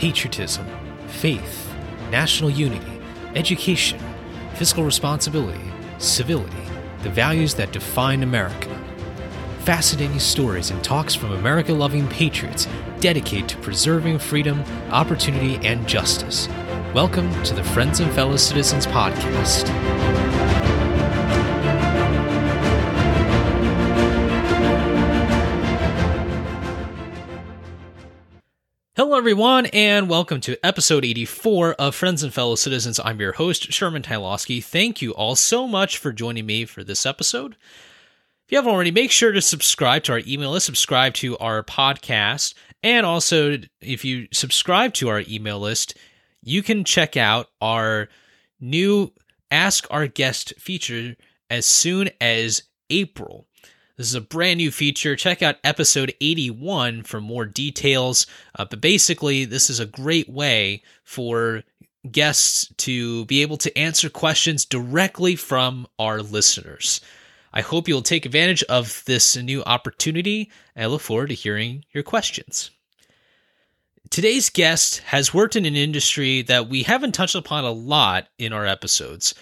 patriotism, faith, national unity, education, fiscal responsibility, civility, the values that define America. Fascinating stories and talks from America loving patriots dedicated to preserving freedom, opportunity, and justice. Welcome to the Friends and Fellow Citizens podcast. Everyone, and welcome to episode 84 of Friends and Fellow Citizens. I'm your host, Sherman Tylowski. Thank you all so much for joining me for this episode. If you haven't already, make sure to subscribe to our email list, subscribe to our podcast, and also if you subscribe to our email list, you can check out our new Ask Our Guest feature as soon as April. This is a brand new feature. Check out episode 81 for more details. Uh, but basically, this is a great way for guests to be able to answer questions directly from our listeners. I hope you'll take advantage of this new opportunity. I look forward to hearing your questions. Today's guest has worked in an industry that we haven't touched upon a lot in our episodes,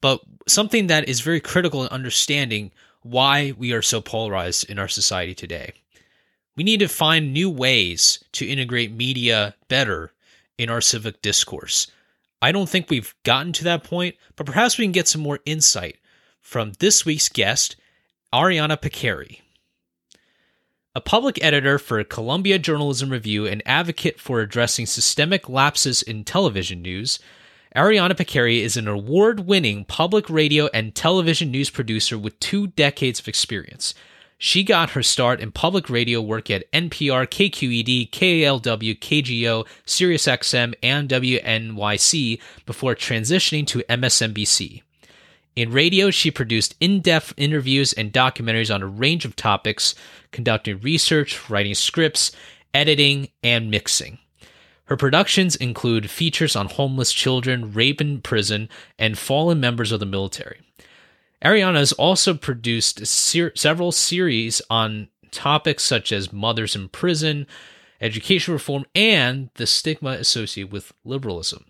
but something that is very critical in understanding why we are so polarized in our society today. We need to find new ways to integrate media better in our civic discourse. I don't think we've gotten to that point, but perhaps we can get some more insight from this week's guest, Ariana Pekary. A public editor for Columbia Journalism Review and advocate for addressing systemic lapses in television news, Ariana Pekary is an award winning public radio and television news producer with two decades of experience. She got her start in public radio work at NPR, KQED, KALW, KGO, SiriusXM, and WNYC before transitioning to MSNBC. In radio, she produced in depth interviews and documentaries on a range of topics, conducting research, writing scripts, editing, and mixing. Her productions include features on homeless children, rape in prison, and fallen members of the military. Ariana has also produced ser- several series on topics such as mothers in prison, education reform, and the stigma associated with liberalism.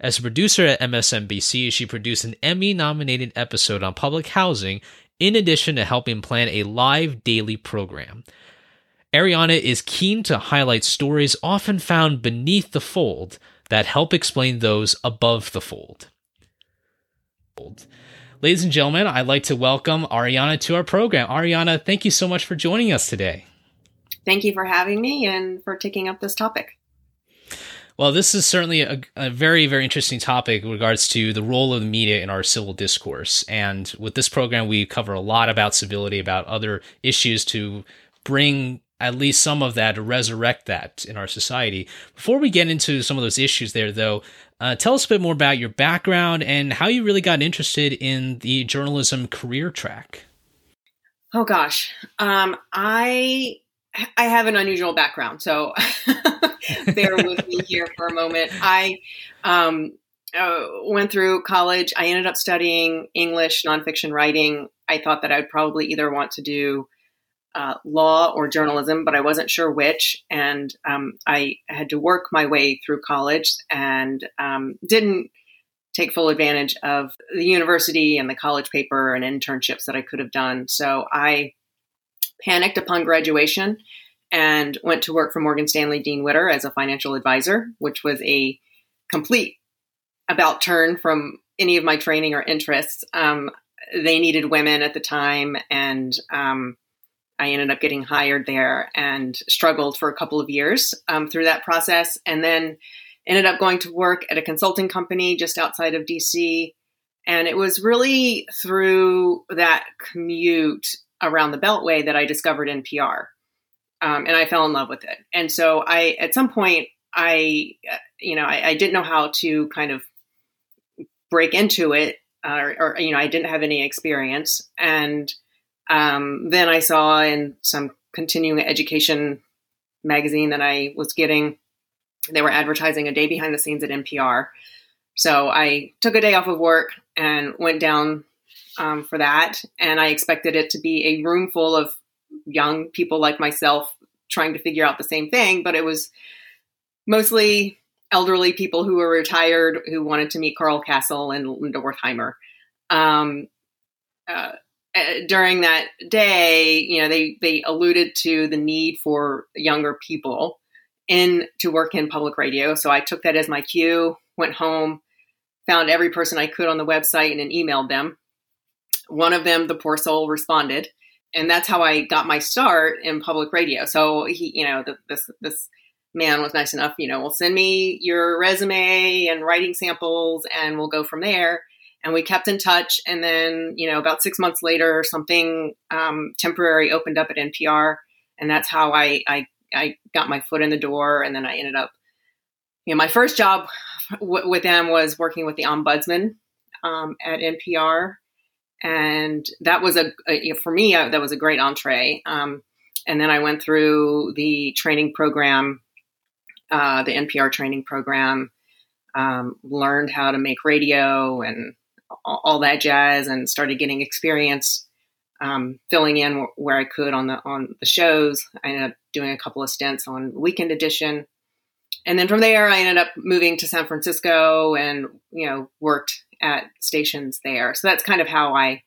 As a producer at MSNBC, she produced an Emmy nominated episode on public housing, in addition to helping plan a live daily program. Ariana is keen to highlight stories often found beneath the fold that help explain those above the fold. Ladies and gentlemen, I'd like to welcome Ariana to our program. Ariana, thank you so much for joining us today. Thank you for having me and for taking up this topic. Well, this is certainly a, a, very, very interesting topic in regards to the role of the media in our civil discourse. And with this program, we cover a lot about civility, about other issues to bring at least some of that resurrect that in our society. Before we get into some of those issues there, though, uh, tell us a bit more about your background and how you really got interested in the journalism career track. Oh gosh, um, I I have an unusual background, so bear with me here for a moment. I um, uh, went through college. I ended up studying English nonfiction writing. I thought that I'd probably either want to do uh, law or journalism, but I wasn't sure which. And um, I had to work my way through college and um, didn't take full advantage of the university and the college paper and internships that I could have done. So I panicked upon graduation and went to work for Morgan Stanley Dean Witter as a financial advisor, which was a complete about turn from any of my training or interests. Um, they needed women at the time, and um, I ended up getting hired there and struggled for a couple of years um, through that process, and then ended up going to work at a consulting company just outside of DC. And it was really through that commute around the Beltway that I discovered NPR, um, and I fell in love with it. And so I, at some point, I, uh, you know, I, I didn't know how to kind of break into it, uh, or, or you know, I didn't have any experience, and um, then I saw in some continuing education magazine that I was getting, they were advertising a day behind the scenes at NPR. So I took a day off of work and went down um, for that. And I expected it to be a room full of young people like myself trying to figure out the same thing, but it was mostly elderly people who were retired who wanted to meet Carl Kasell and Linda Wertheimer. Um, uh, Uh, during that day, you know, they they alluded to the need for younger people in to work in public radio. So I took that as my cue. Went home, found every person I could on the website, and then emailed them. One of them, the poor soul, responded, and that's how I got my start in public radio. So he, you know, the, this this man was nice enough. You know, well, send me your resume and writing samples, and we'll go from there and we kept in touch. And then, you know, about six months later, something um, temporary opened up at NPR, and that's how I, I I got my foot in the door. And then I ended up, you know, my first job w- with them was working with the ombudsman um, at NPR, and that was a, a for me uh, that was a great entree. Um, and then I went through the training program, uh, the NPR training program. Um, learned how to make radio and all that jazz and started getting experience um, filling in where I could on the on the shows. I ended up doing a couple of stints on Weekend Edition, and then from there I ended up moving to San Francisco and you know worked at stations there. So that's kind of how I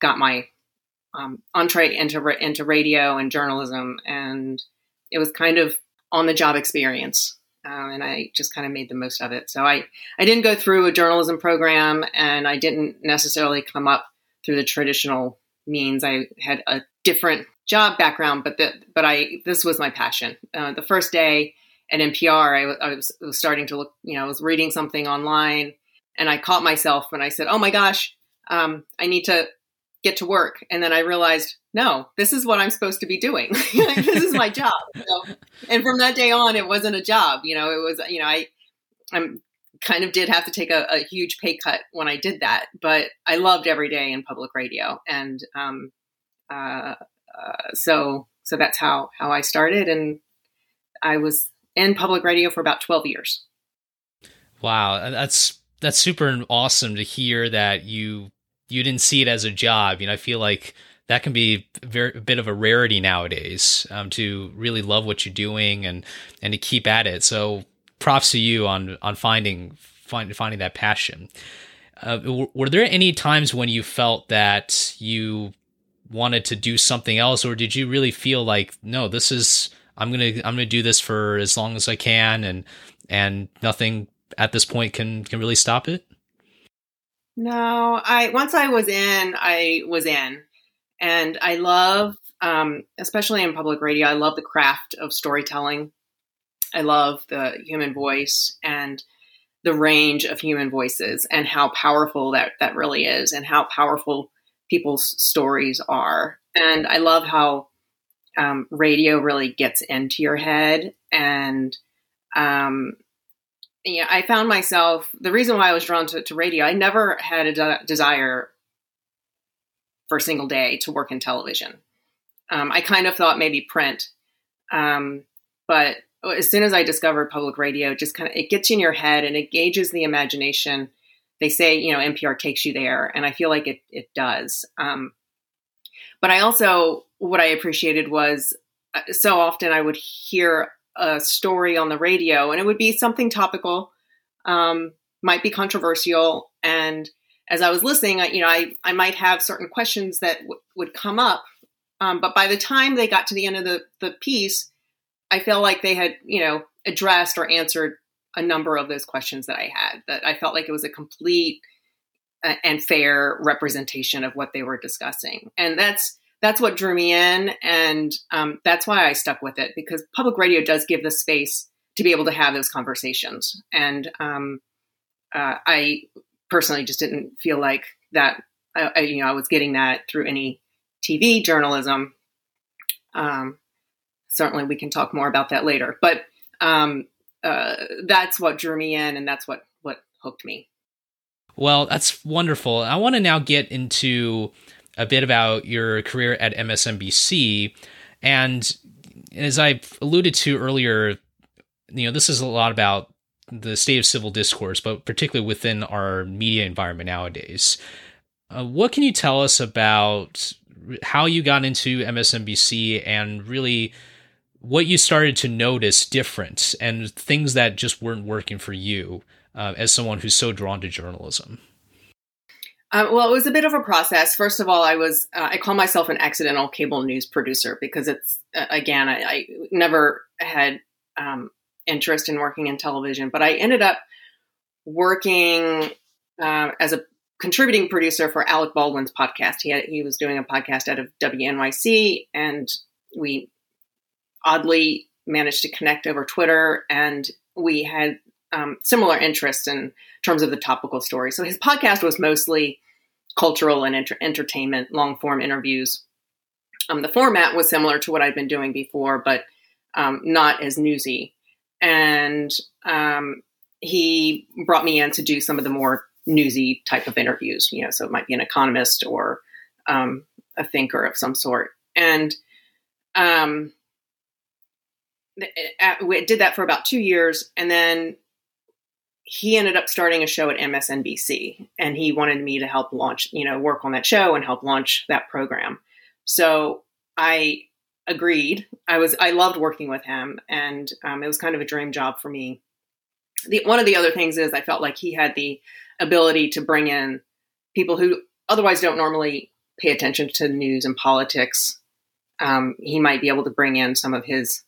got my um, entree into into radio and journalism, and it was kind of on the job experience um, and I just kind of made the most of it. So I, I didn't go through a journalism program, and I didn't necessarily come up through the traditional means. I had a different job background, but the, but I this was my passion. Uh, the first day at NPR, I, I was, was starting to look. You know, I was reading something online, and I caught myself, and I said, "Oh my gosh, um, I need to get to work." And then I realized no, this is what I'm supposed to be doing. this is my job. So, and from that day on, it wasn't a job. You know, it was, you know, I, I'm kind of did have to take a, a huge pay cut when I did that, but I loved every day in public radio. And, um, uh, uh, so, so that's how, how I started. And I was in public radio for about 12 years. Wow. That's, that's super awesome to hear that you, you didn't see it as a job. You know, I feel like, that can be very, a bit of a rarity nowadays um, to really love what you're doing and and to keep at it. So props to you on on finding find, finding that passion. Uh, were there any times when you felt that you wanted to do something else, or did you really feel like no, this is I'm gonna I'm gonna do this for as long as I can, and and nothing at this point can can really stop it? No, I once I was in, I was in. And I love, um, especially in public radio, I love the craft of storytelling. I love the human voice and the range of human voices and how powerful that, that really is and how powerful people's stories are. And I love how um, radio really gets into your head. And um, yeah, I found myself the reason why I was drawn to, to radio. I never had a de- desire for a single day to work in television. Um, I kind of thought maybe print, um, but as soon as I discovered public radio, just kind of it gets in your head and it gauges the imagination. They say you know NPR takes you there, and I feel like it it does. Um, but I also what I appreciated was uh, so often I would hear a story on the radio, and it would be something topical, um, might be controversial, and as I was listening, I, you know, I, I might have certain questions that w- would come up. Um, but by the time they got to the end of the, the piece, I felt like they had, you know, addressed or answered a number of those questions that I had. That I felt like it was a complete uh, and fair representation of what they were discussing, and that's that's what drew me in, and um, that's why I stuck with it because public radio does give the space to be able to have those conversations, and um, uh, I personally just didn't feel like that. I, I, you know, I was getting that through any TV journalism. Um, certainly, we can talk more about that later. But um, uh, that's what drew me in, and that's what what hooked me. Well, that's wonderful. I want to now get into a bit about your career at MSNBC, and as I alluded to earlier, you know, this is a lot about the state of civil discourse, but particularly within our media environment nowadays. Uh, what can you tell us about how you got into MSNBC and really what you started to notice different and things that just weren't working for you uh, as someone who's so drawn to journalism. Uh, well, it was a bit of a process. First of all, I was uh, I call myself an accidental cable news producer because it's uh, again I, I, never had um, interest in working in television, but I ended up working uh, as a contributing producer for Alec Baldwin's podcast. He had, he was doing a podcast out of WNYC, and we oddly managed to connect over Twitter, and we had um, similar interests in terms of the topical story. So his podcast was mostly cultural and enter- entertainment, long form interviews. Um, the format was similar to what I'd been doing before, but um, not as newsy. And um, he brought me in to do some of the more newsy type of interviews. You know, so it might be an economist or um, a thinker of some sort. And um, we did that for about two years, and then he ended up starting a show at MSNBC, and he wanted me to help launch, you know, work on that show and help launch that program. So I agreed. I was I loved working with him, and um, it was kind of a dream job for me. The, one of the other things is I felt like he had the ability to bring in people who otherwise don't normally pay attention to news and politics. Um, he might be able to bring in some of his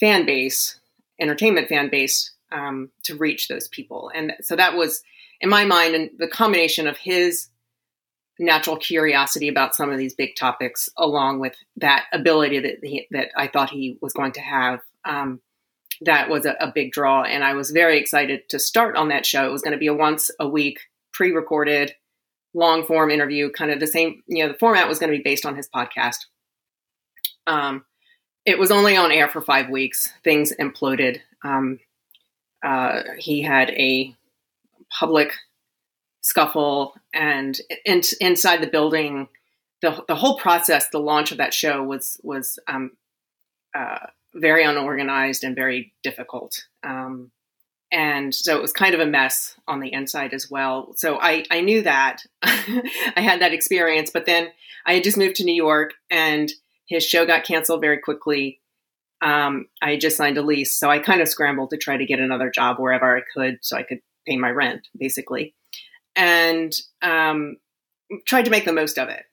fan base, entertainment fan base, um, to reach those people. And so that was, in my mind, and the combination of his natural curiosity about some of these big topics, along with that ability that he, that I thought he was going to have. Um, that was a, a, big draw, and I was very excited to start on that show. It was going to be a once a week, pre-recorded, long form interview, kind of the same. You know, the format was going to be based on his podcast. Um, it was only on air for five weeks. Things imploded. Um, uh, he had a public scuffle, and in, inside the building, the the whole process, the launch of that show was was um, uh, very unorganized and very difficult. Um, and so it was kind of a mess on the inside as well. So I, I knew that I had that experience, but then I had just moved to New York and his show got canceled very quickly. Um, I just signed a lease, so I kind of scrambled to try to get another job wherever I could, so I could pay my rent, basically, and um, tried to make the most of it.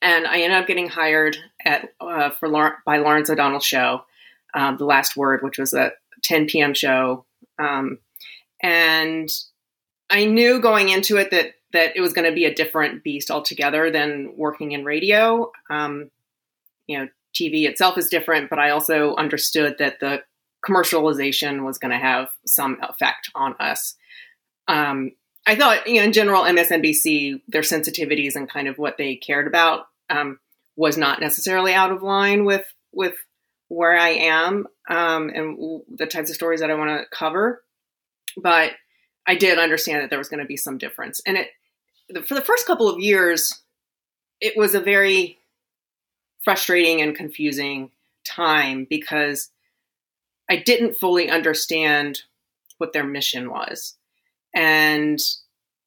And I ended up getting hired at uh, for by Lawrence O'Donnell show, um, The Last Word, which was a 10 p.m. show, um, and I knew going into it that that it was going to be a different beast altogether than working in radio. Um, you know, TV itself is different, but I also understood that the commercialization was going to have some effect on us. Um, I thought, you know, in general, MSNBC, their sensitivities and kind of what they cared about um, was not necessarily out of line with with where I am um, and the types of stories that I want to cover. But I did understand that there was going to be some difference, and it for the first couple of years, it was a very frustrating and confusing time because I didn't fully understand what their mission was. And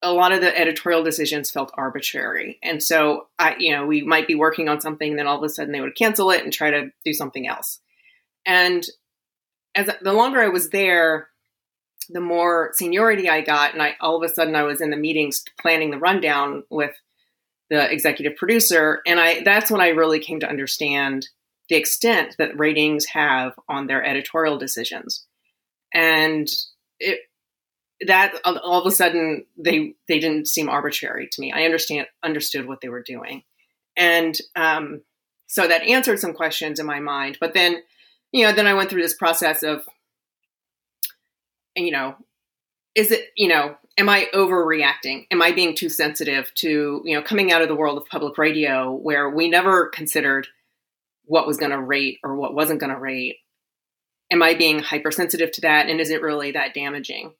a lot of the editorial decisions felt arbitrary. And so I, you know, we might be working on something, and then all of a sudden they would cancel it and try to do something else. And as the longer I was there, the more seniority I got, and I all of a sudden I was in the meetings planning the rundown with the executive producer. And I that's when I really came to understand the extent that ratings have on their editorial decisions. And it that all of a sudden they they didn't seem arbitrary to me. I understand understood what they were doing, and um, so that answered some questions in my mind. But then, you know, then I went through this process of, you know, is it you know am I overreacting? Am I being too sensitive to, you know, coming out of the world of public radio where we never considered what was going to rate or what wasn't going to rate? Am I being hypersensitive to that? And is it really that damaging?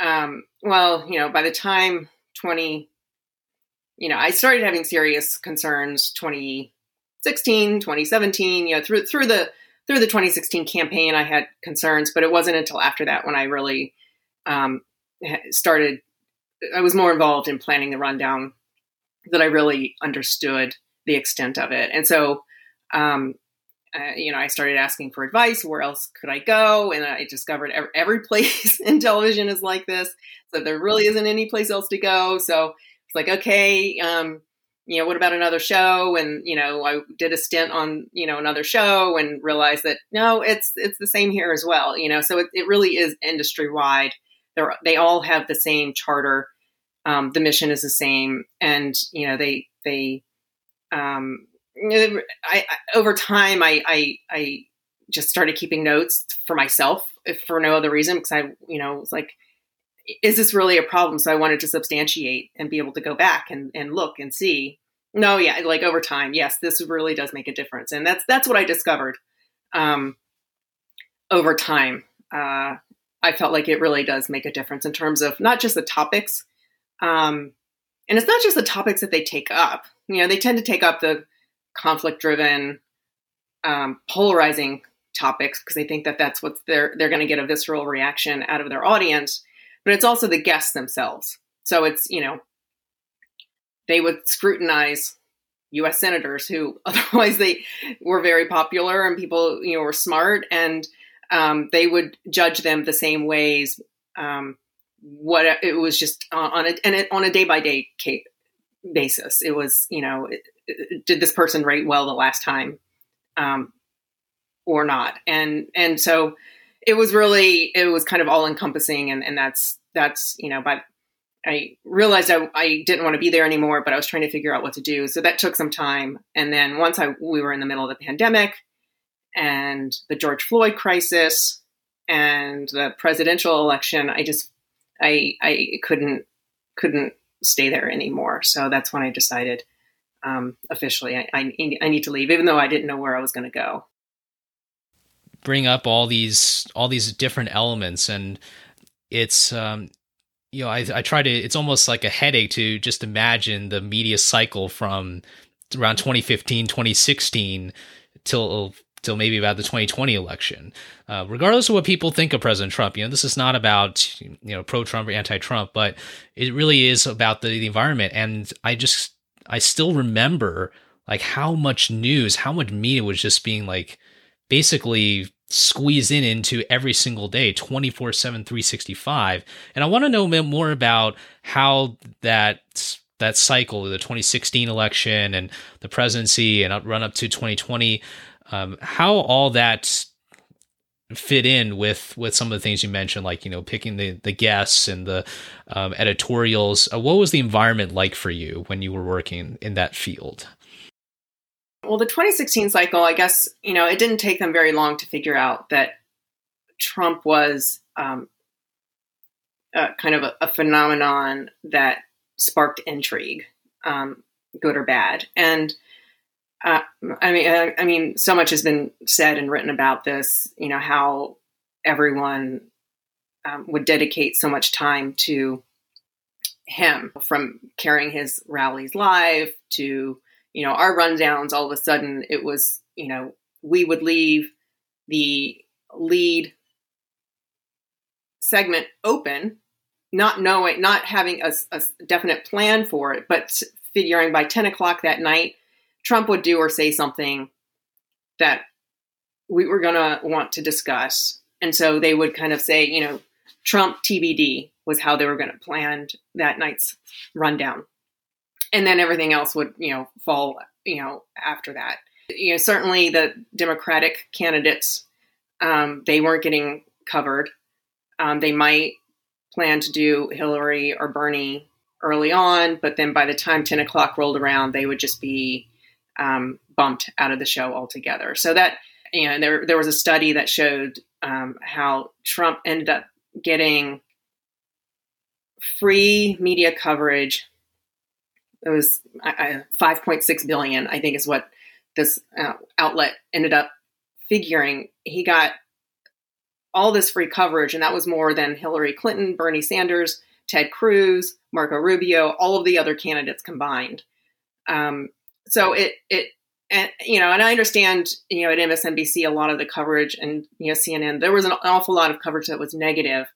Um, well, you know, by the time 20, you know, I started having serious concerns 2016, 2017, you know, through, through the, through the 2016 campaign, I had concerns, but it wasn't until after that when I really um, started, I was more involved in planning the rundown that I really understood the extent of it. And so um, uh, you know, I started asking for advice. Where else could I go? And I discovered every, every place in television is like this. So there really isn't any place else to go. So it's like, okay, um, you know, what about another show? And you know, I did a stint on you know another show and realized that no, it's it's the same here as well. You know, so it, it really is industry wide. They they all have the same charter. Um, the mission is the same, and you know they they um, I, I, over time I, I, I just started keeping notes for myself if for no other reason because I you know was like is this really a problem? So I wanted to substantiate and be able to go back and, and look and see. No yeah like over time yes this really does make a difference. And that's that's what I discovered um, over time. Uh, I felt like it really does make a difference in terms of not just the topics um, and it's not just the topics that they take up you know they tend to take up the conflict driven, um, polarizing topics because they think that that's what they're they're going to get a visceral reaction out of their audience. But it's also the guests themselves. So it's you know they would scrutinize U.S. senators who otherwise they were very popular and people you know were smart and um, they would judge them the same ways. Um, what it was just on a and it, on a day by day basis. It was you know it, did this person rate well the last time um, or not and and so it was really it was kind of all encompassing and and that's that's you know but I realized I, I didn't want to be there anymore, but I was trying to figure out what to do. So that took some time. And then once I we were in the middle of the pandemic and the George Floyd crisis and the presidential election, I just I I couldn't couldn't stay there anymore. So that's when I decided um, officially. I, I, I need to leave, even though I didn't know where I was going to go. Bring up all these all these different elements, and it's um, you know I, I try to. It's almost like a headache to just imagine the media cycle from around 2015, 2016 till till maybe about the 2020 election. Uh, regardless of what people think of President Trump, you know, this is not about you know pro-Trump or anti-Trump, but it really is about the, the environment. And I just I still remember like how much news, how much media was just being like basically squeezed in into every single day 24 7 365 and i want to know more about how that that cycle the 2016 election and the presidency and run up to 2020 um, how all that fit in with with some of the things you mentioned like you know picking the the guests and the um, editorials uh, what was the environment like for you when you were working in that field? Well the 2016 cycle i guess you know it didn't take them very long to figure out that trump was um, kind of a, a, phenomenon that sparked intrigue um, good or bad. And uh, I mean, I, uh, I mean, so much has been said and written about this. You know how everyone um, would dedicate so much time to him, from carrying his rallies live to you know our rundowns. All of a sudden, it was you know we would leave the lead segment open, not knowing, not having a, a definite plan for it, but figuring by ten o'clock that night Trump would do or say something that we were going to want to discuss. And so they would kind of say, you know, Trump TBD was how they were going to plan that night's rundown. And then everything else would, you know, fall, you know, after that. You know, certainly the Democratic candidates, um, they weren't getting covered. Um, they might plan to do Hillary or Bernie early on, but then by the time 10 o'clock rolled around, they would just be um, bumped out of the show altogether. So that you know, there there was a study that showed um, how Trump ended up getting free media coverage. It was five point six billion, I think, is what this uh, outlet ended up figuring. He got all this free coverage, and that was more than Hillary Clinton, Bernie Sanders, Ted Cruz, Marco Rubio, all of the other candidates combined. Um, so it it and you know, and I understand, you know, at MSNBC a lot of the coverage and you know CNN there was an awful lot of coverage that was negative.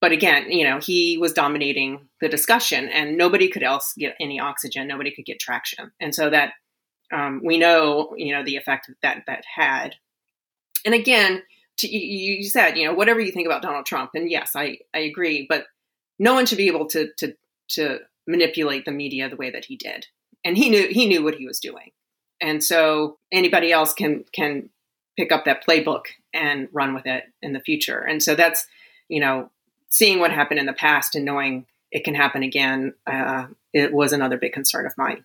But again, you know, he was dominating the discussion, and nobody could else get any oxygen. Nobody could get traction, and so that um, we know, you know, the effect that that had. And again, to, you, you said, you know, whatever you think about Donald Trump, and yes, I, I agree, but no one should be able to, to, to manipulate the media the way that he did. And he knew, he knew what he was doing. And so anybody else can, can pick up that playbook and run with it in the future. And so that's, you know, seeing what happened in the past and knowing it can happen again, uh, it was another big concern of mine.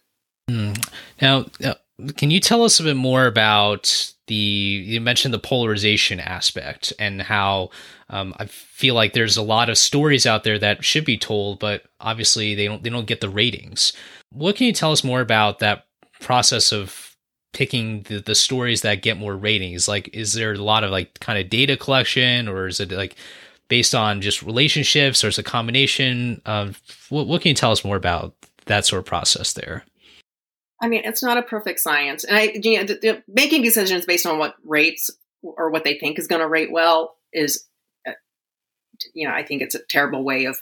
Mm. Now, uh, can you tell us a bit more about the you mentioned the polarization aspect and how um, I feel like there's a lot of stories out there that should be told, but obviously they don't they don't get the ratings. What can you tell us more about that process of picking the, the stories that get more ratings? Like, is there a lot of like kind of data collection, or is it like based on just relationships, or is it a combination of what? What can you tell us more about that sort of process there? I mean, it's not a perfect science, and I you know, the, the making decisions based on what rates or what they think is going to rate well is, uh, you know, I think it's a terrible way of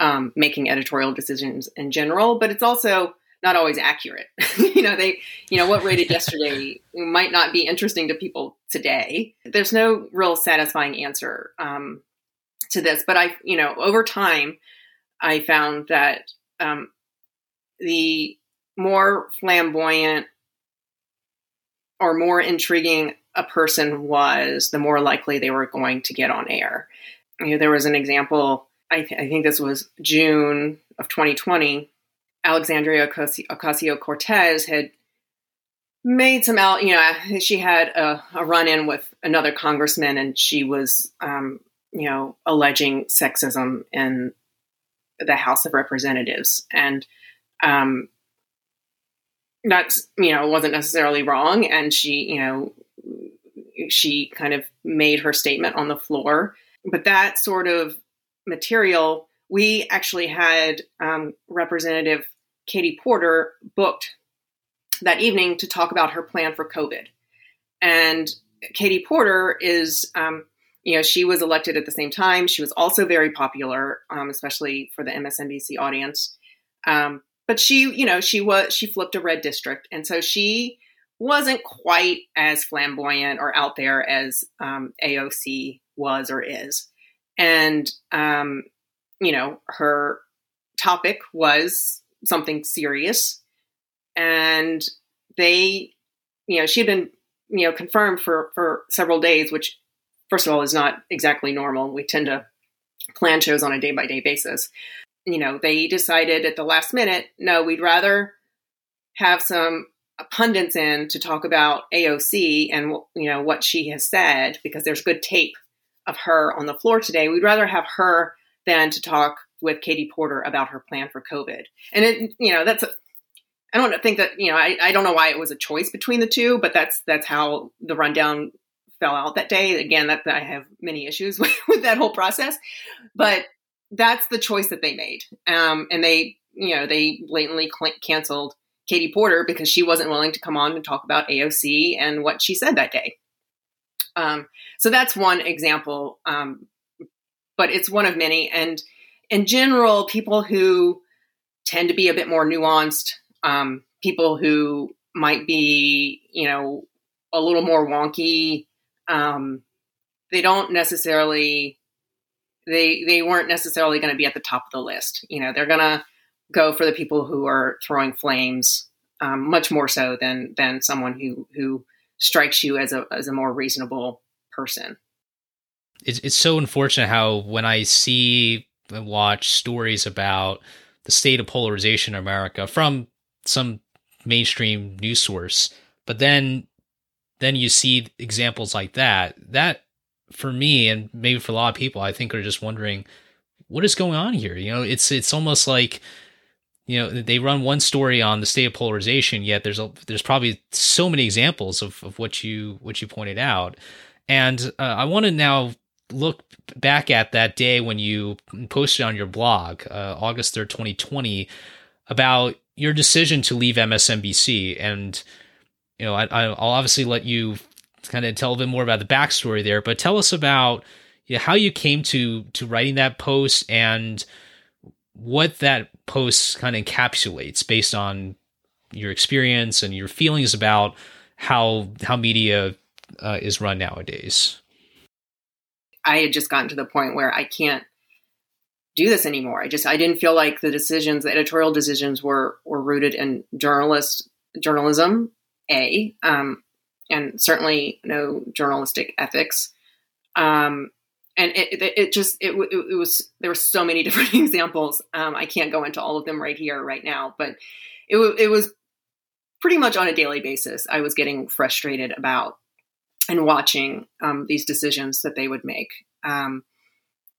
um, making editorial decisions in general. But it's also not always accurate. you know, they, you know, what rated yesterday might not be interesting to people today. There's no real satisfying answer um, to this, but I, you know, over time, I found that um, the more flamboyant or more intriguing a person was, the more likely they were going to get on air. You know, there was an example, I, th- I think this was June of 2020. Alexandria Ocasio Cortez had made some out, you know, she had a, a run in with another congressman and she was, um, you know, alleging sexism in the House of Representatives. And um, that's you know wasn't necessarily wrong and she you know she kind of made her statement on the floor but that sort of material we actually had um, representative katie porter booked that evening to talk about her plan for covid. And katie porter is um, you know she was elected at the same time. She was also very popular um, especially for the msnbc audience. Um, but she, you know, she was she flipped a red district, and so she wasn't quite as flamboyant or out there as um, AOC was or is, and um, you know, her topic was something serious, and they, you know, she had been, you know, confirmed for for several days, which first of all is not exactly normal. We tend to plan shows on a day by day basis you know, they decided at the last minute, no, we'd rather have some pundits in to talk about AOC and you know what she has said because there's good tape of her on the floor today. We'd rather have her than to talk with Katie Porter about her plan for COVID. And it, you know, that's I don't think that you know I, I don't know why it was a choice between the two, but that's that's how the rundown fell out that day. Again, that, that I have many issues with, with that whole process, but that's the choice that they made. Um, and they, you know, they blatantly canceled Katie Porter because she wasn't willing to come on and talk about AOC and what she said that day. Um, so that's one example, um, but it's one of many. And in general, people who tend to be a bit more nuanced, um, people who might be, you know, a little more wonky, um, they don't necessarily they they weren't necessarily going to be at the top of the list. You know, they're going to go for the people who are throwing flames um, much more so than than someone who who strikes you as a as a more reasonable person. It's it's so unfortunate how when I see and watch stories about the state of polarization in America from some mainstream news source, but then then you see examples like that that for me and maybe for a lot of people, I think are just wondering what is going on here. You know, it's it's almost like you know they run one story on the state of polarization, yet there's a there's probably so many examples of of what you what you pointed out, and uh, I want to now look back at that day when you posted on your blog, uh, August third, twenty twenty, about your decision to leave MSNBC and you know, I, i'll obviously let you kind of tell a bit more about the backstory there, but tell us about you know, how you came to to writing that post and what that post kind of encapsulates based on your experience and your feelings about how how media uh, is run nowadays. I had just gotten to the point where I can't do this anymore. I just I didn't feel like the decisions, the editorial decisions, were were rooted in journalist journalism. A um, and certainly no journalistic ethics. Um, and it, it, it just it, it, was there were so many different examples. Um, I can't go into all of them right here right now, but it it was pretty much on a daily basis. I was getting frustrated about and watching um, these decisions that they would make. Um,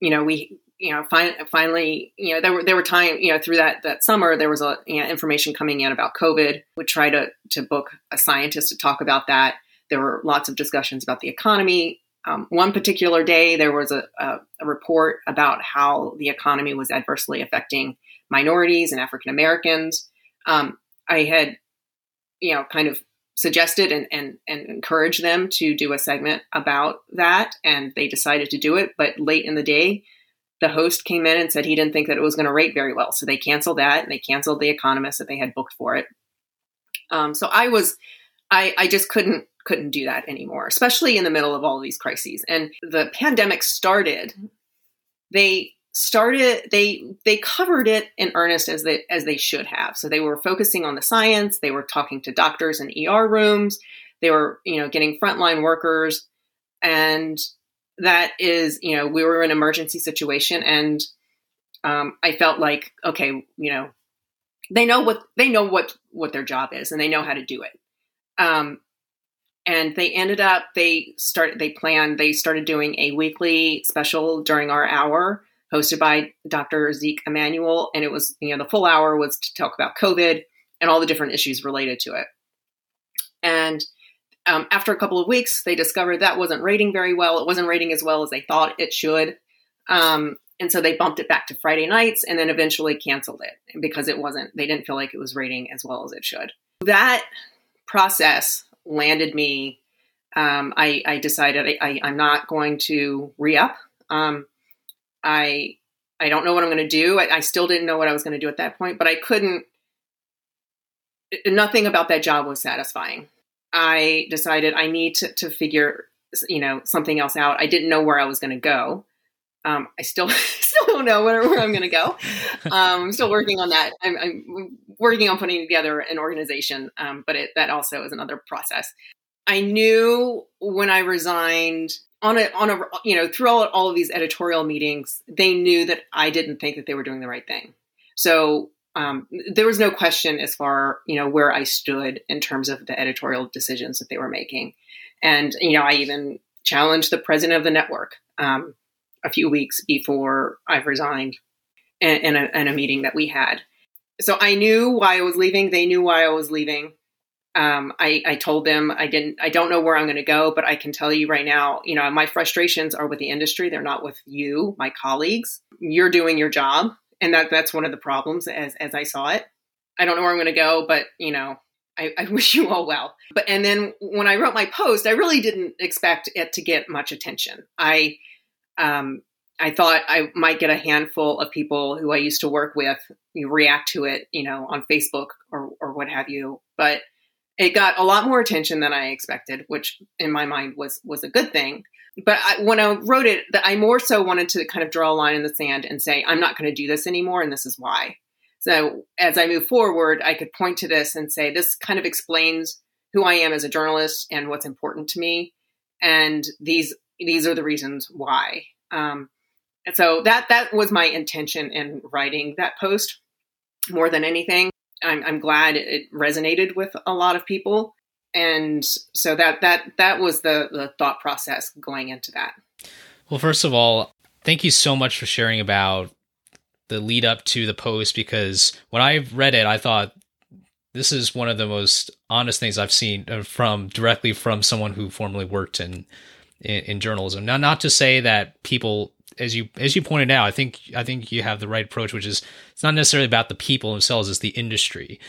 you know, we you know fin- finally you know there were there were time you know through that that summer there was a you know, information coming in about COVID. Would try to to book a scientist to talk about that. There were lots of discussions about the economy. Um, one particular day, there was a, a, a, report about how the economy was adversely affecting minorities and African Americans. Um, I had, you know, kind of suggested and, and, and encouraged them to do a segment about that, and they decided to do it. But late in the day, the host came in and said he didn't think that it was going to rate very well, so they canceled that and they canceled the economist that they had booked for it. Um, so I was, I, I just couldn't couldn't do that anymore, especially in the middle of all these crises. And the pandemic started, they started they they covered it in earnest as they as they should have. So they were focusing on the science, they were talking to doctors in ER rooms, they were, you know, getting frontline workers and that is, you know, we were in an emergency situation and um, I felt like, okay, you know, they know what they know what what their job is and they know how to do it. Um, and they ended up they started they planned they started doing a weekly special during our hour hosted by dr zeke emanuel. And it was you know the full hour was to talk about covid and all the different issues related to it. And um, after a couple of weeks they discovered that wasn't rating very well. It wasn't rating as well as they thought it should. Um, and so they bumped it back to friday nights and then eventually canceled it because it wasn't they didn't feel like it was rating as well as it should. That process landed me. Um, I, I, decided I, am not going to re up. Um, I I don't know what I'm going to do. I, I, still didn't know what I was going to do at that point, but I couldn't. Nothing about that job was satisfying. I decided I need to, to figure you know something else out. I didn't know where I was going to go. Um, I still still don't know where, where I'm going to go. Um, I'm still working on that. I'm, I'm, working on putting together an organization, um, but it, that also is another process. I knew when I resigned on a on a you know throughout all of these editorial meetings, they knew that I didn't think that they were doing the right thing. So um, there was no question as far you know where I stood in terms of the editorial decisions that they were making, and you know I even challenged the president of the network. Um, a few weeks before I've resigned in, a, in a meeting that we had. So I knew why I was leaving. They knew why I was leaving. Um, I, I, told them I didn't. I don't know where I'm going to go, but I can tell you right now. You know, my frustrations are with the industry. They're not with you, my colleagues. You're doing your job, and that that's one of the problems as as I saw it. I don't know where I'm going to go, but you know, I, I, wish you all well. But and then when I wrote my post, I really didn't expect it to get much attention. I um, I thought I might get a handful of people who I used to work with react to it, you know, on Facebook or, or what have you. But it got a lot more attention than I expected, which in my mind was was a good thing. But I, when I wrote it, I more so wanted to kind of draw a line in the sand and say, I'm not going to do this anymore, and this is why. So as I move forward, I could point to this and say, this kind of explains who I am as a journalist and what's important to me. And these these are the reasons why. Um, and so that that was my intention in writing that post more than anything. I'm, I'm glad it resonated with a lot of people, and so that that that was the the thought process going into that. Well, first of all, thank you so much for sharing about the lead up to the post because when I read it, I thought this is one of the most honest things I've seen uh, from directly from someone who formerly worked in in, in journalism. Now, not to say that people as you as you pointed out, I think I think you have the right approach, which is it's not necessarily about the people themselves; it's the industry.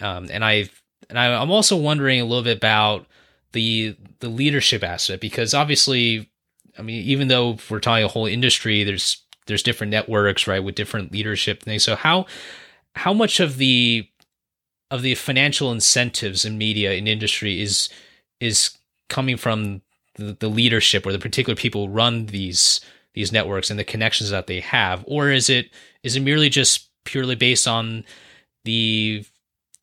Um, and I and I, I'm also wondering a little bit about the the leadership aspect because obviously, I mean, even though we're talking a whole industry, there's there's different networks, right, with different leadership things. So how how much of the of the financial incentives in media and industry is is coming from the, the leadership or the particular people run these these networks and the connections that they have, or is it is it merely just purely based on the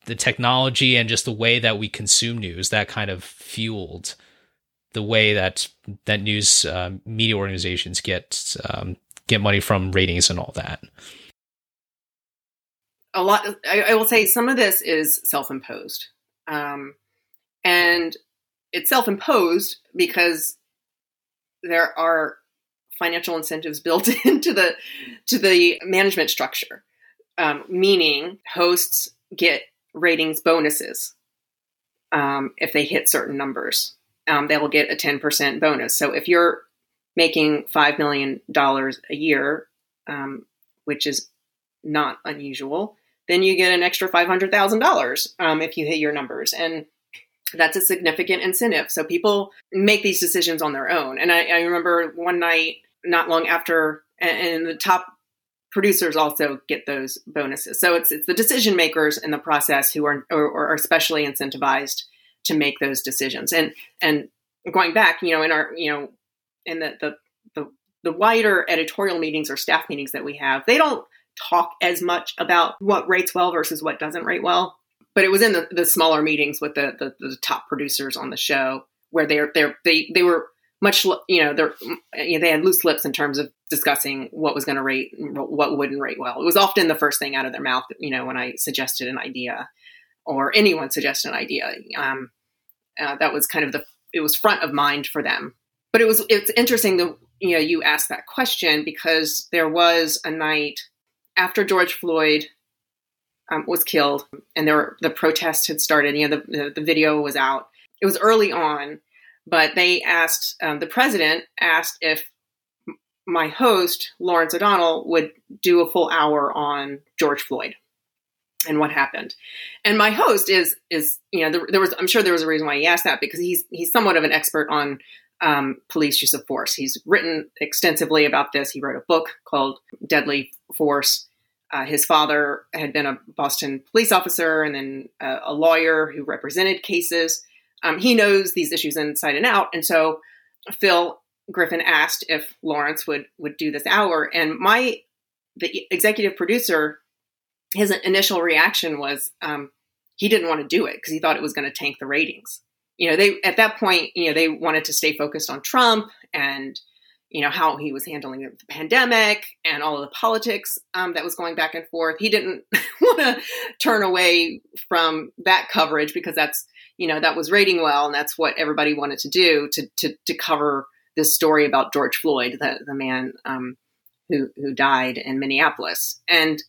the technology and just the way that we consume news that kind of fueled the way that that news uh, media organizations get um, get money from ratings and all that. A lot. I, I will say some of this is self-imposed, um, and it's self-imposed because there are financial incentives built into the to the management structure, um, meaning hosts get ratings bonuses um, if they hit certain numbers. Um, they will get a ten percent bonus. So if you're making five million dollars a year, um, which is not unusual, then you get an extra five hundred thousand um, dollars if you hit your numbers and that's a significant incentive. So people make these decisions on their own. And I, I remember one night, not long after, and, the top producers also get those bonuses. So it's it's the decision makers in the process who are or, are especially incentivized to make those decisions. And and going back, you know, in our you know in the the the, the wider editorial meetings or staff meetings that we have, they don't talk as much about what rates well versus what doesn't rate well but it was in the, the smaller meetings with the, the, the top producers on the show where they're, they're they they were much you know they're you know, they had loose lips in terms of discussing what was going to rate what wouldn't rate well. It was often the first thing out of their mouth you know when i suggested an idea or anyone suggested an idea um, uh, that was kind of the it was front of mind for them. But it was it's interesting that you know you asked that question because there was a night after george floyd um, was killed, and there were, the protest had started. You know, the, the, the video was out. It was early on, but they asked um, the president asked if my host Lawrence O'Donnell would do a full hour on George Floyd and what happened. And my host is is you know there, there, was I'm sure there was a reason why he asked that because he's he's somewhat of an expert on um, police use of force. He's written extensively about this. He wrote a book called Deadly Force. Uh, his father had been a Boston police officer and then uh, a lawyer who represented cases. Um, he knows these issues inside and out. And so Phil Griffin asked if Lawrence would would do this hour, and my the executive producer, his initial reaction was um, he didn't want to do it because he thought it was going to tank the ratings. You know, they at that point, you know, they wanted to stay focused on Trump and you know how he was handling the pandemic and all of the politics um, that was going back and forth. He didn't want to turn away from that coverage because that's you know that was rating well and that's what everybody wanted to do to to, to cover this story about George Floyd, the the man um, who who died in Minneapolis. And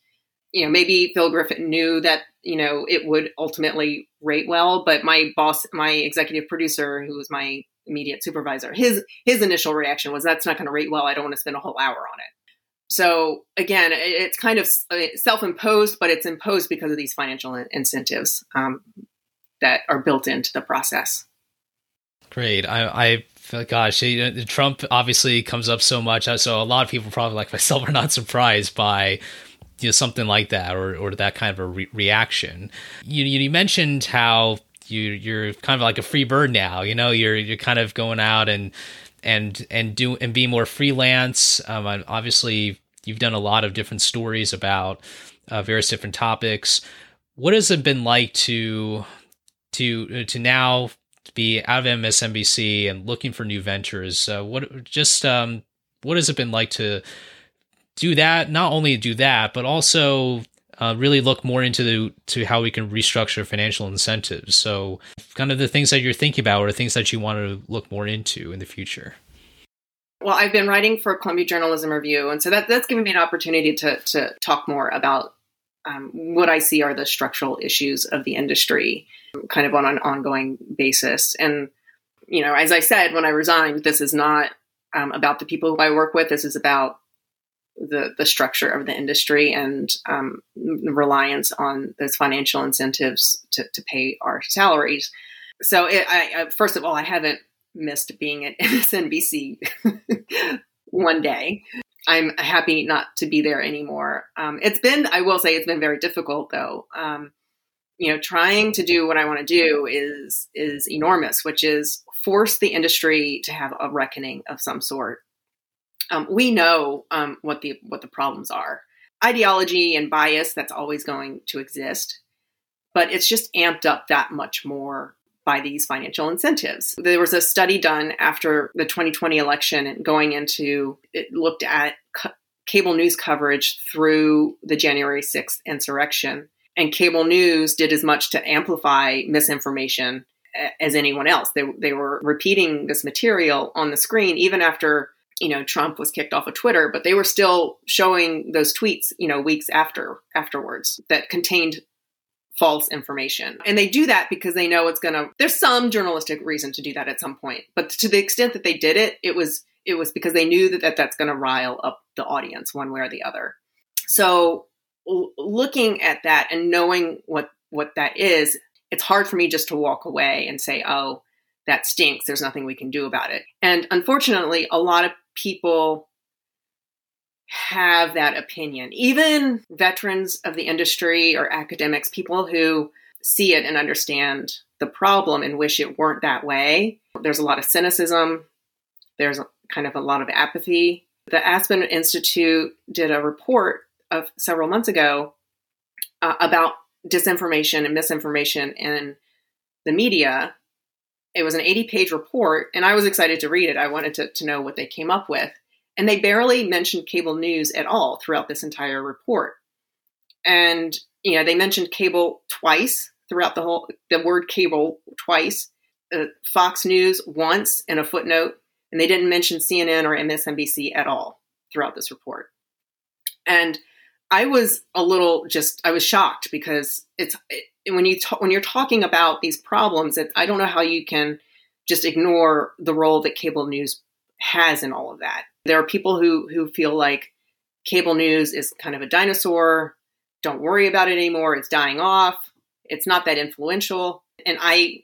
you know maybe Phil Griffin knew that you know it would ultimately rate well, but my boss, my executive producer, who was my immediate supervisor. His his initial reaction was, "That's not going to rate well. I don't want to spend a whole hour on it." So again, it's kind of uh, self-imposed, but it's imposed because of these financial incentives um, that are built into the process. Great. I, I gosh, you know, Trump obviously comes up so much, uh, so a lot of people, probably like myself, are not surprised by you know something like that or or that kind of a re- reaction. You you mentioned how you you're kind of like a free bird now. You know, you're you're kind of going out and and and do and be more freelance. Um, obviously, you've done a lot of different stories about uh, various different topics. What has it been like to to to now be out of MSNBC and looking for new ventures? Uh, what just um, what has it been like to do that? Not only do that, but also uh, really look more into the, to how we can restructure financial incentives. So, kind of the things that you're thinking about, or things that you want to look more into in the future. Well, I've been writing for Columbia Journalism Review, and so that, that's given me an opportunity to to talk more about um, what I see are the structural issues of the industry, kind of on an ongoing basis. And you know, as I said when I resigned, this is not um, about the people who I work with. This is about the the structure of the industry and um, reliance on those financial incentives to, to pay our salaries. So, it, I, I, first of all, I haven't missed being at MSNBC one day. I'm happy not to be there anymore. Um, it's been, I will say, it's been very difficult though. Um, you know, trying to do what I want to do is is enormous, which is force the industry to have a reckoning of some sort. Um, we know um, what the what the problems are. Ideology and bias that's always going to exist, but it's just amped up that much more by these financial incentives. There was a study done after the 2020 election and going into it looked at co- cable news coverage through the January 6th insurrection. And cable news did as much to amplify misinformation as anyone else. They, they were repeating this material on the screen even after you know Trump was kicked off of Twitter, but they were still showing those tweets you know weeks after afterwards that contained false information. And they do that because they know it's going to there's some journalistic reason to do that at some point. But to the extent that they did it, it was it was because they knew that, that that's going to rile up the audience one way or the other. So l- looking at that and knowing what what that is, it's hard for me just to walk away and say, "Oh, that stinks. There's nothing we can do about it." And unfortunately, a lot of people have that opinion. Even veterans of the industry or academics, people who see it and understand the problem and wish it weren't that way. There's a lot of cynicism. There's kind of a lot of apathy. The Aspen Institute did a report of several months ago uh, about disinformation and misinformation in the media. It was an 80 page report, and I was excited to read it. I wanted to, to know what they came up with. And they barely mentioned cable news at all throughout this entire report. And, you know, they mentioned cable twice throughout the whole, the word cable twice, uh, Fox News once in a footnote, and they didn't mention CNN or MSNBC at all throughout this report. And I was a little just, I was shocked because it's, it, when you ta- when you're talking about these problems, it, I don't know how you can just ignore the role that cable news has in all of that. There are people who who feel like cable news is kind of a dinosaur. Don't worry about it anymore. It's dying off. It's not that influential. And I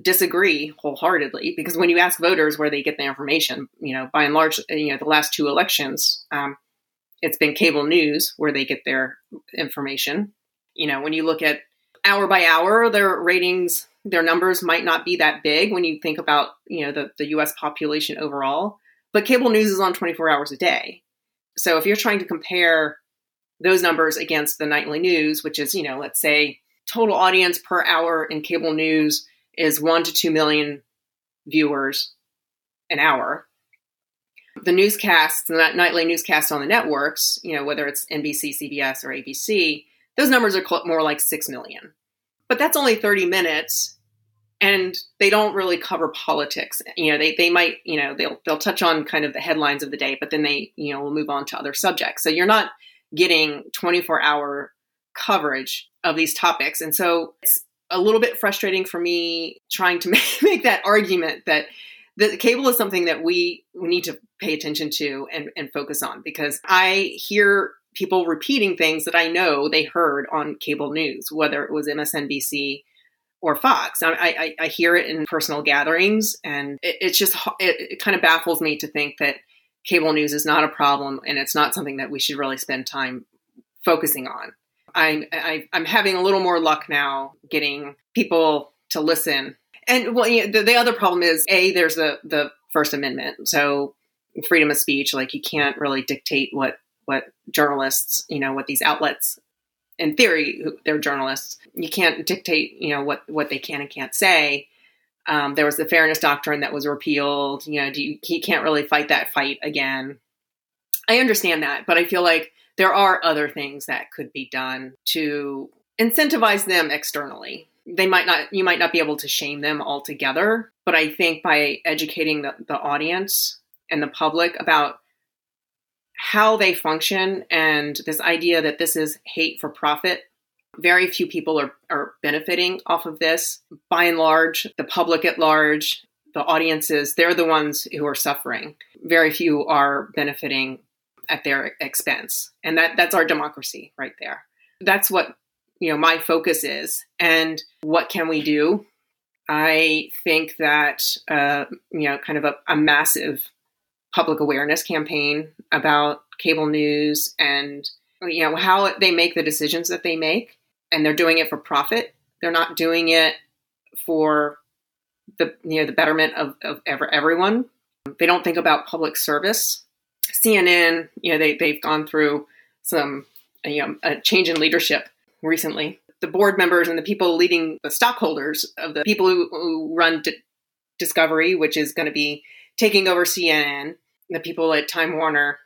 disagree wholeheartedly because when you ask voters where they get the information, you know, by and large, you know, the last two elections, um, it's been cable news where they get their information. You know, when you look at hour by hour, their ratings, their numbers might not be that big when you think about, you know, the, the US population overall. But cable news is on 24 hours a day. So if you're trying to compare those numbers against the nightly news, which is, you know, let's say total audience per hour in cable news is one to two million viewers an hour. The newscasts, the nightly newscasts on the networks, you know, whether it's NBC, CBS, or ABC, those numbers are more like 6 million. But that's only 30 minutes and they don't really cover politics. You know, they, they might, you know, they'll they'll touch on kind of the headlines of the day, but then they, you know, will move on to other subjects. So you're not getting 24 hour coverage of these topics. And so it's a little bit frustrating for me trying to make, make that argument that the cable is something that we, need to pay attention to and, and focus on because I hear people repeating things that I know they heard on cable news, whether it was MSNBC or Fox. I, I, I hear it in personal gatherings, and it, it's just it, it kind of baffles me to think that cable news is not a problem and it's not something that we should really spend time focusing on. I'm I, I'm having a little more luck now getting people to listen. And well, you know, the, the other problem is a there's the the First Amendment, so freedom of speech. Like you can't really dictate what what journalists, you know, what these outlets in theory, they're journalists. You can't dictate, you know, what what they can and can't say. Um, there was the fairness doctrine that was repealed. You know, you, he can't really fight that fight again. I understand that, but I feel like there are other things that could be done to incentivize them externally. They might not, you might not be able to shame them altogether, but I think by educating the, the audience and the public about how they function and this idea that this is hate for profit. Very few people are, are benefiting off of this. By and large, the public at large, the audiences, they're the ones who are suffering. Very few are benefiting at their expense. And that, that's our democracy right there. That's what you know my focus is. And what can we do? I think that uh, you know, kind of a, a massive public awareness campaign about cable news and you know how they make the decisions that they make and they're doing it for profit They're not doing it for the you know the betterment of, of ever, everyone. They don't think about public service. CNN, you know, they they've gone through some you know a change in leadership recently. The board members and the people leading the stockholders of the people who, who run D- Discovery, which is going to be taking over CNN, the people at Time Warner,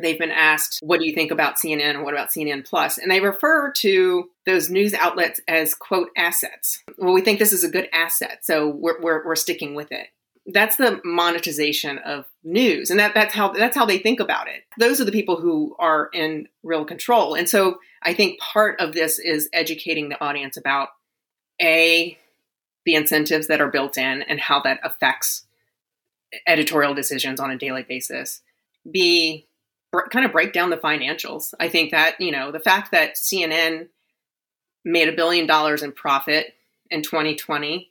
they've been asked, "What do you think about CNN and what about CNN Plus?" And they refer to those news outlets as quote assets. Well, we think this is a good asset, so we're we're, we're sticking with it. That's the monetization of news, and that that's how that's how they think about it. Those are the people who are in real control, and so I think part of this is educating the audience about a the incentives that are built in and how that affects editorial decisions on a daily basis. B kind of break down the financials. I think that, you know, the fact that CNN made a billion dollars in profit in 2020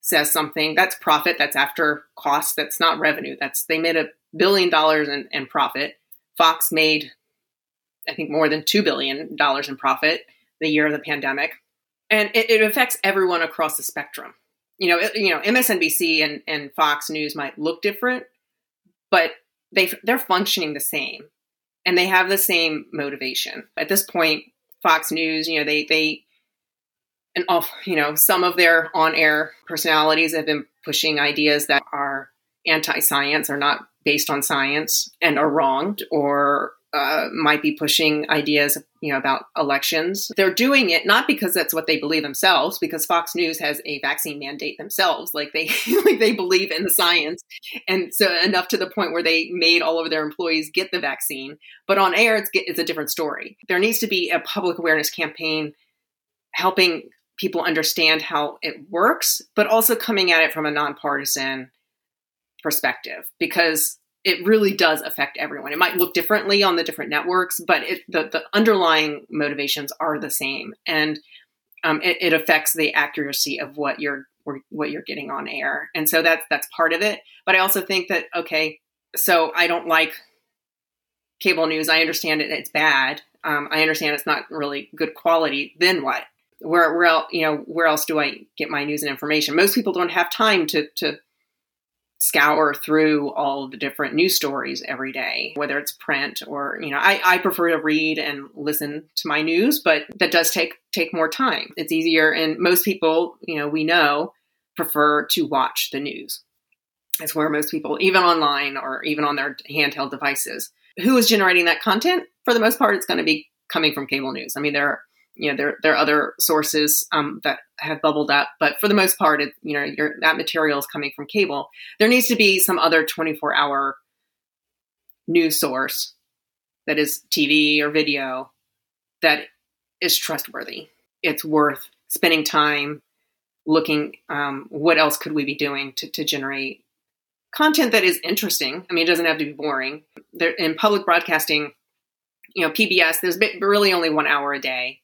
says something. That's profit, that's after cost, that's not revenue. That's they made a billion dollars in, in profit. Fox made I think more than two billion dollars in profit the year of the pandemic. And it, it affects everyone across the spectrum. You know, it, you know, MSNBC and, and Fox News might look different, but they they're functioning the same and they have the same motivation at this point fox news you know they they and off you know some of their on-air personalities have been pushing ideas that are anti-science or not based on science and are wronged or uh, might be pushing ideas, you know, about elections. They're doing it not because that's what they believe themselves, because Fox News has a vaccine mandate themselves. Like they, like they believe in the science, and so enough to the point where they made all of their employees get the vaccine. But on air, it's it's a different story. There needs to be a public awareness campaign helping people understand how it works, but also coming at it from a nonpartisan perspective because it really does affect everyone. It might look differently on the different networks, but it, the, the underlying motivations are the same, and um, it, it, affects the accuracy of what you're what you're getting on air. And so that's that's part of it. But I also think that okay, so I don't like cable news. I understand it; it's bad. Um, I understand it's not really good quality. Then what? Where where else, you know where else do I get my news and information? Most people don't have time to to scour through all the different news stories every day, whether it's print or, you know, I, I prefer to read and listen to my news, but that does take take more time. It's easier and most people, you know, we know prefer to watch the news. It's where most people, even online or even on their handheld devices. Who is generating that content? For the most part, it's going to be coming from cable news. I mean, there you know there there are other sources um, that have bubbled up, but for the most part, it, you know that material is coming from cable. There needs to be some other 24 hour news source that is TV or video that is trustworthy. It's worth spending time looking. Um, what else could we be doing to, to generate content that is interesting? I mean, it doesn't have to be boring. There, in public broadcasting, you know, PBS, there's really only one hour a day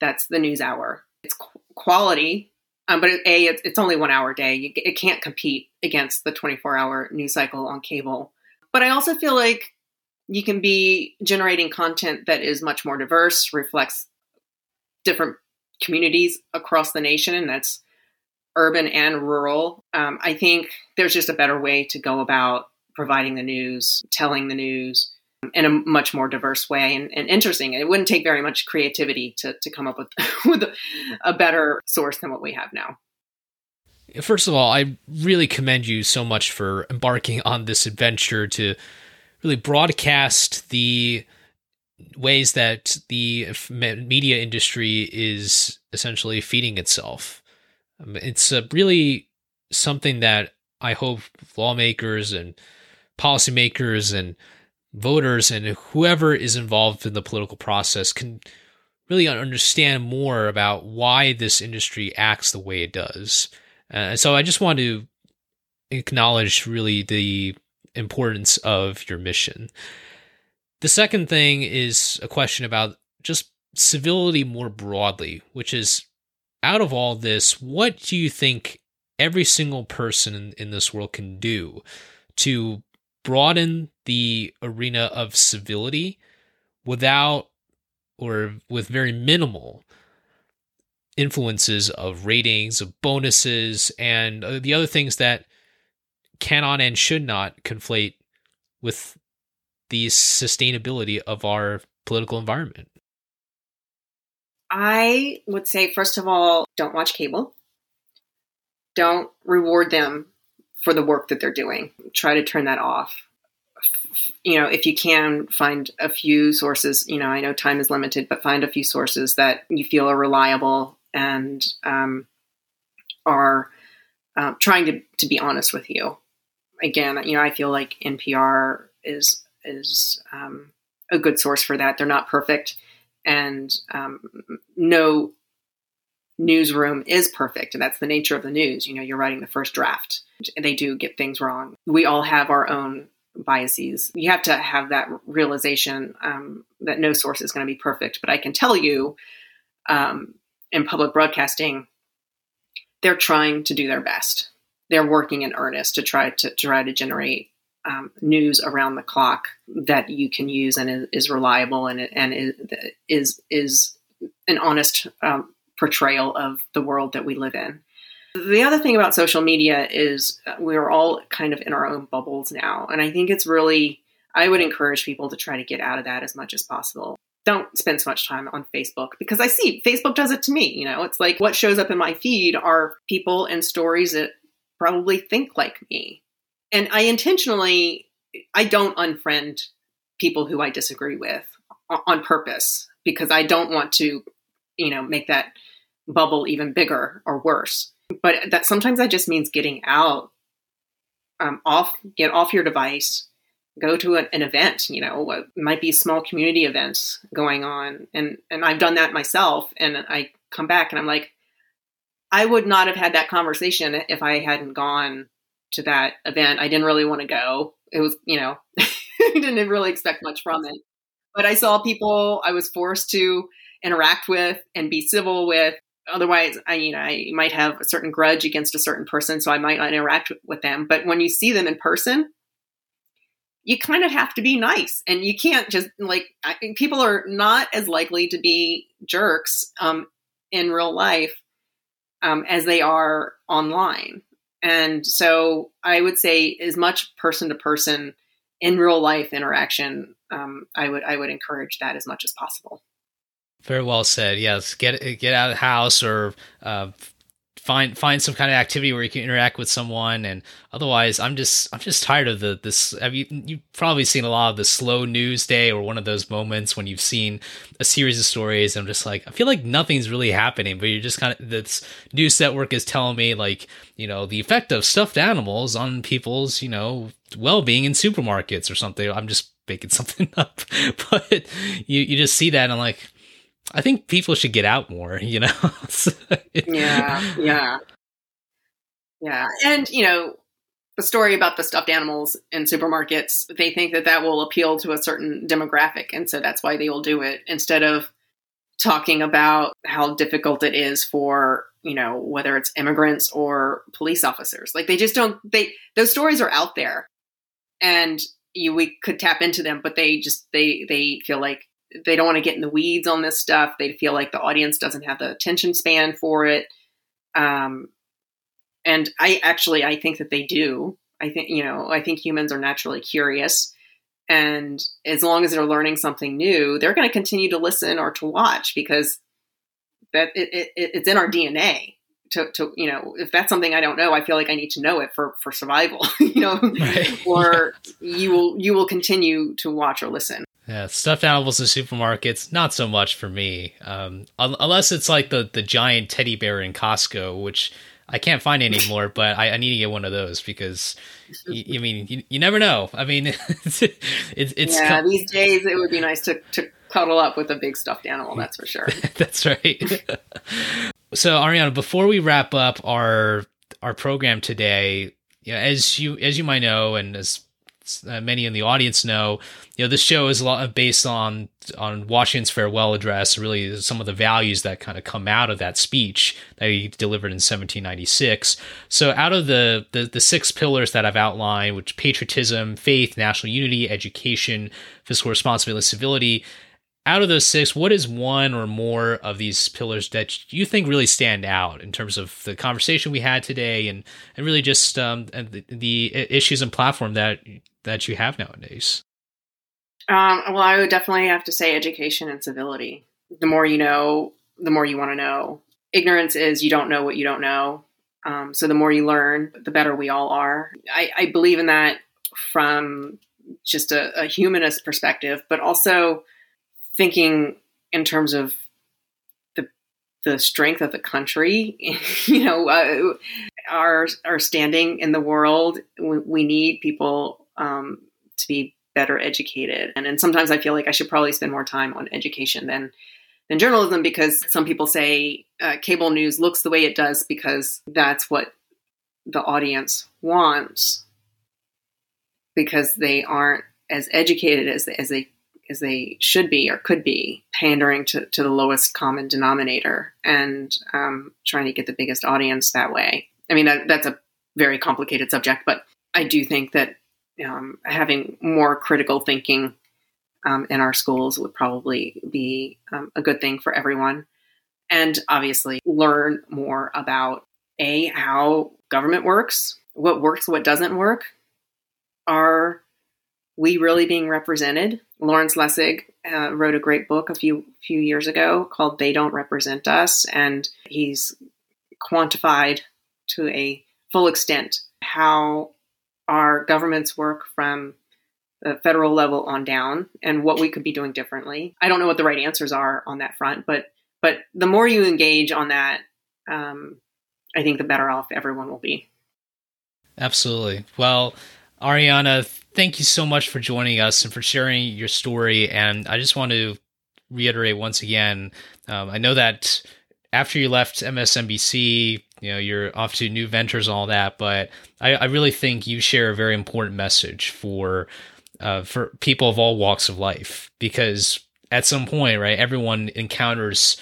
that's the news hour. It's quality, um, but a it's, it's, only one hour a day. You, it can't compete against the 24 hour news cycle on cable. But I also feel like you can be generating content that is much more diverse, reflects different communities across the nation, and that's urban and rural. Um, I think there's just a better way to go about providing the news, telling the news, in a much more diverse way and, and interesting. It wouldn't take very much creativity to, to come up with, with a better source than what we have now. First of all, I really commend you so much for embarking on this adventure to really broadcast the ways that the media industry is essentially feeding itself. Um, it's really something that I hope lawmakers and policymakers and voters and whoever is involved in the political process can really understand more about why this industry acts the way it does. Uh, so I just want to acknowledge really the importance of your mission. The second thing is a question about just civility more broadly, which is out of all this, what do you think every single person in, in this world can do to broaden the arena of civility without or with very minimal influences of ratings, of bonuses, and uh, the other things that cannot and should not conflate with the sustainability of our political environment? I would say, first of all, don't watch cable. Don't reward them for the work that they're doing. Try to turn that off. You know, if you can find a few sources, you know, I know time is limited, but find a few sources that you feel are reliable and um, are uh, trying to, to be honest with you. Again, you know, I feel like NPR is is um, a good source for that. They're not perfect, and um, no newsroom is perfect, and that's the nature of the news. You know, you're writing the first draft. They do get things wrong. We all have our own biases. You have to have that realization um, that no source is going to be perfect. But I can tell you, um, in public broadcasting, they're trying to do their best. They're working in earnest to try to try to generate um, news around the clock that you can use and is, is reliable and and is is an honest um, portrayal of the world that we live in. The other thing about social media is uh, we're all kind of in our own bubbles now, and I think it's really I would encourage people to try to get out of that as much as possible. Don't spend so much time on Facebook because I see Facebook does it to me. You know, it's like what shows up in my feed are people and stories that probably think like me and I intentionally I don't unfriend people who I disagree with on purpose because I don't want to, you know, make that bubble even bigger or worse. But that sometimes that just means getting out, um, off, get off your device, go to an, an event. You know, what might be small community events going on, and and I've done that myself. And I come back and I'm like, I would not have had that conversation if I hadn't gone to that event. I didn't really want to go. It was, you know, didn't really expect much from it. But I saw people I was forced to interact with and be civil with. Otherwise, I you know I might have a certain grudge against a certain person, so I might not interact with them. But when you see them in person, you kind of have to be nice, and you can't just like I, people are not as likely to be jerks um, in real life um, as they are online. And so I would say as much person to person in real life interaction, um, I would I would encourage that as much as possible. Very well said. Yes, get get out of the house or uh, find find some kind of activity where you can interact with someone. And otherwise i'm just i'm just tired of the this have you you've probably seen a lot of the slow news day or one of those moments when you've seen a series of stories. And i'm just like i feel like nothing's really happening but you're just kind of this news network is telling me like you know the effect of stuffed animals on people's you know well-being in supermarkets or something. I'm just making something up. But you you just see that and i'm like I think people should get out more, you know? yeah, yeah. Yeah. And, you know, the story about the stuffed animals in supermarkets, they think that that will appeal to a certain demographic. And so that's why they will do it instead of talking about how difficult it is for, you know, whether it's immigrants or police officers. Like they just don't, they, those stories are out there and you, we could tap into them, but they just, they, they feel like they don't want to get in the weeds on this stuff. They feel like the audience doesn't have the attention span for it. Um, and I actually, I think that they do. I think, you know, I think humans are naturally curious. And as long as they're learning something new, they're going to continue to listen or to watch because that it, it, it's in our DNA. To, to you know, if that's something I don't know, I feel like I need to know it for for survival. you know, right. or you will you will continue to watch or listen. Yeah, stuffed animals in supermarkets, not so much for me. Um, unless it's like the the giant teddy bear in Costco, which I can't find anymore. but I, I, need to get one of those because, I mean, you, you, never know. I mean, it's, it's, it's yeah. Com- these days, it would be nice to to cuddle up with a big stuffed animal. That's for sure. that's right. so, Ariana, before we wrap up our our program today, you know, as you as you might know, and as uh, many in the audience know, you know, this show is a lot based on on Washington's farewell address, really some of the values that kind of come out of that speech that he delivered in 1796. So, out of the, the the six pillars that I've outlined, which patriotism, faith, national unity, education, fiscal responsibility, civility, out of those six, what is one or more of these pillars that you think really stand out in terms of the conversation we had today, and and really just um, the, the issues and platform that that you have nowadays? Um, well, I would definitely have to say education and civility. The more you know, the more you want to know. Ignorance is you don't know what you don't know. Um, so the more you learn, the better we all are. I, I believe in that from just a, a humanist perspective, but also thinking in terms of the the strength of the country. you know, uh, our our standing in the world. We, we need people um, to be better educated, and and sometimes I feel like I should probably spend more time on education than than journalism because some people say uh, cable news looks the way it does because that's what the audience wants because they aren't as educated as, as they as they should be or could be, pandering to, to the lowest common denominator and um, trying to get the biggest audience that way. I mean, that, that's a very complicated subject, but I do think that um, having more critical thinking um, in our schools would probably be um, a good thing for everyone. And obviously, learn more about A, how government works, what works, what doesn't work. Are we really being represented? Lawrence Lessig uh, wrote a great book a few few years ago called "They Don't Represent Us," and he's quantified to a full extent how our governments work from the federal level on down and what we could be doing differently. I don't know what the right answers are on that front, but but the more you engage on that, um, I think the better off everyone will be. Absolutely. Well, Ariana, thank you so much for joining us and for sharing your story. And I just want to reiterate once again, um, I know that after you left MSNBC, you know you're off to new ventures and all that, but I, I really think you share a very important message for uh, for people of all walks of life because at some point, right, everyone encounters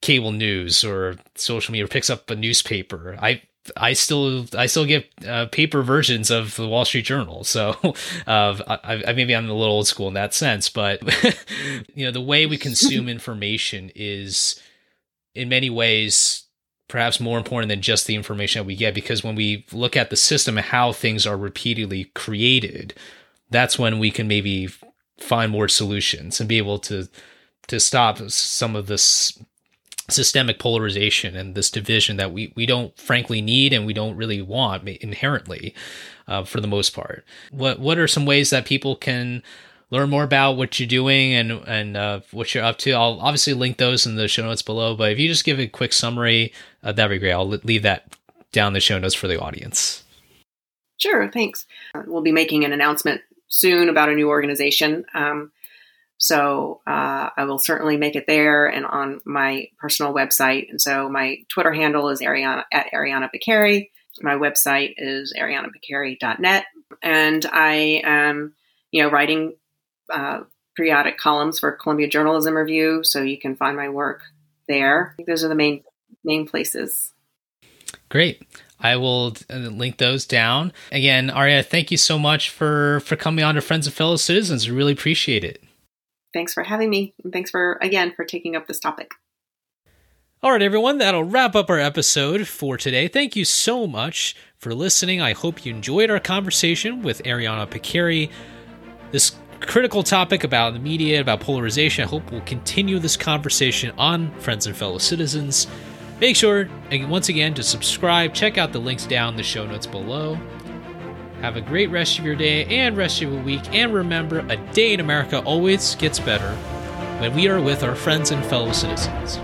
cable news or social media or picks up a newspaper. I I still I still get uh, paper versions of the Wall Street Journal, so uh, I, I, maybe I'm a little old school in that sense, but you know the way we consume information is in many ways perhaps more important than just the information that we get because when we look at the system and how things are repeatedly created that's when we can maybe find more solutions and be able to to stop some of this systemic polarization and this division that we we don't frankly need and we don't really want inherently uh, for the most part. What what are some ways that people can learn more about what you're doing and and uh, what you're up to? I'll obviously link those in the show notes below. But if you just give a quick summary, uh, that'd be great. I'll leave that down the show notes for the audience. Sure, thanks. We'll be making an announcement soon about a new organization. Um, so uh, I will certainly make it there and on my personal website. And so my Twitter handle is Ariana at Ariana Pekary. My website is arianapekary.net. And I am, you know, writing uh, periodic columns for Columbia Journalism Review. So you can find my work there. Those are the main main places. Great. I will uh, link those down. Again, Aria, thank you so much for for coming on to Friends and Fellow Citizens. We really appreciate it. Thanks for having me. And thanks for again for taking up this topic. All right, everyone, that'll wrap up our episode for today. Thank you so much for listening. I hope you enjoyed our conversation with Ariana Pekary. This critical topic about the media, about polarization. I hope we'll continue this conversation on Friends and Fellow Citizens. Make sure, once again, to subscribe. Check out the links down the show notes below. Have a great rest of your day and rest of your week. And remember, a day in America always gets better when we are with our friends and fellow citizens.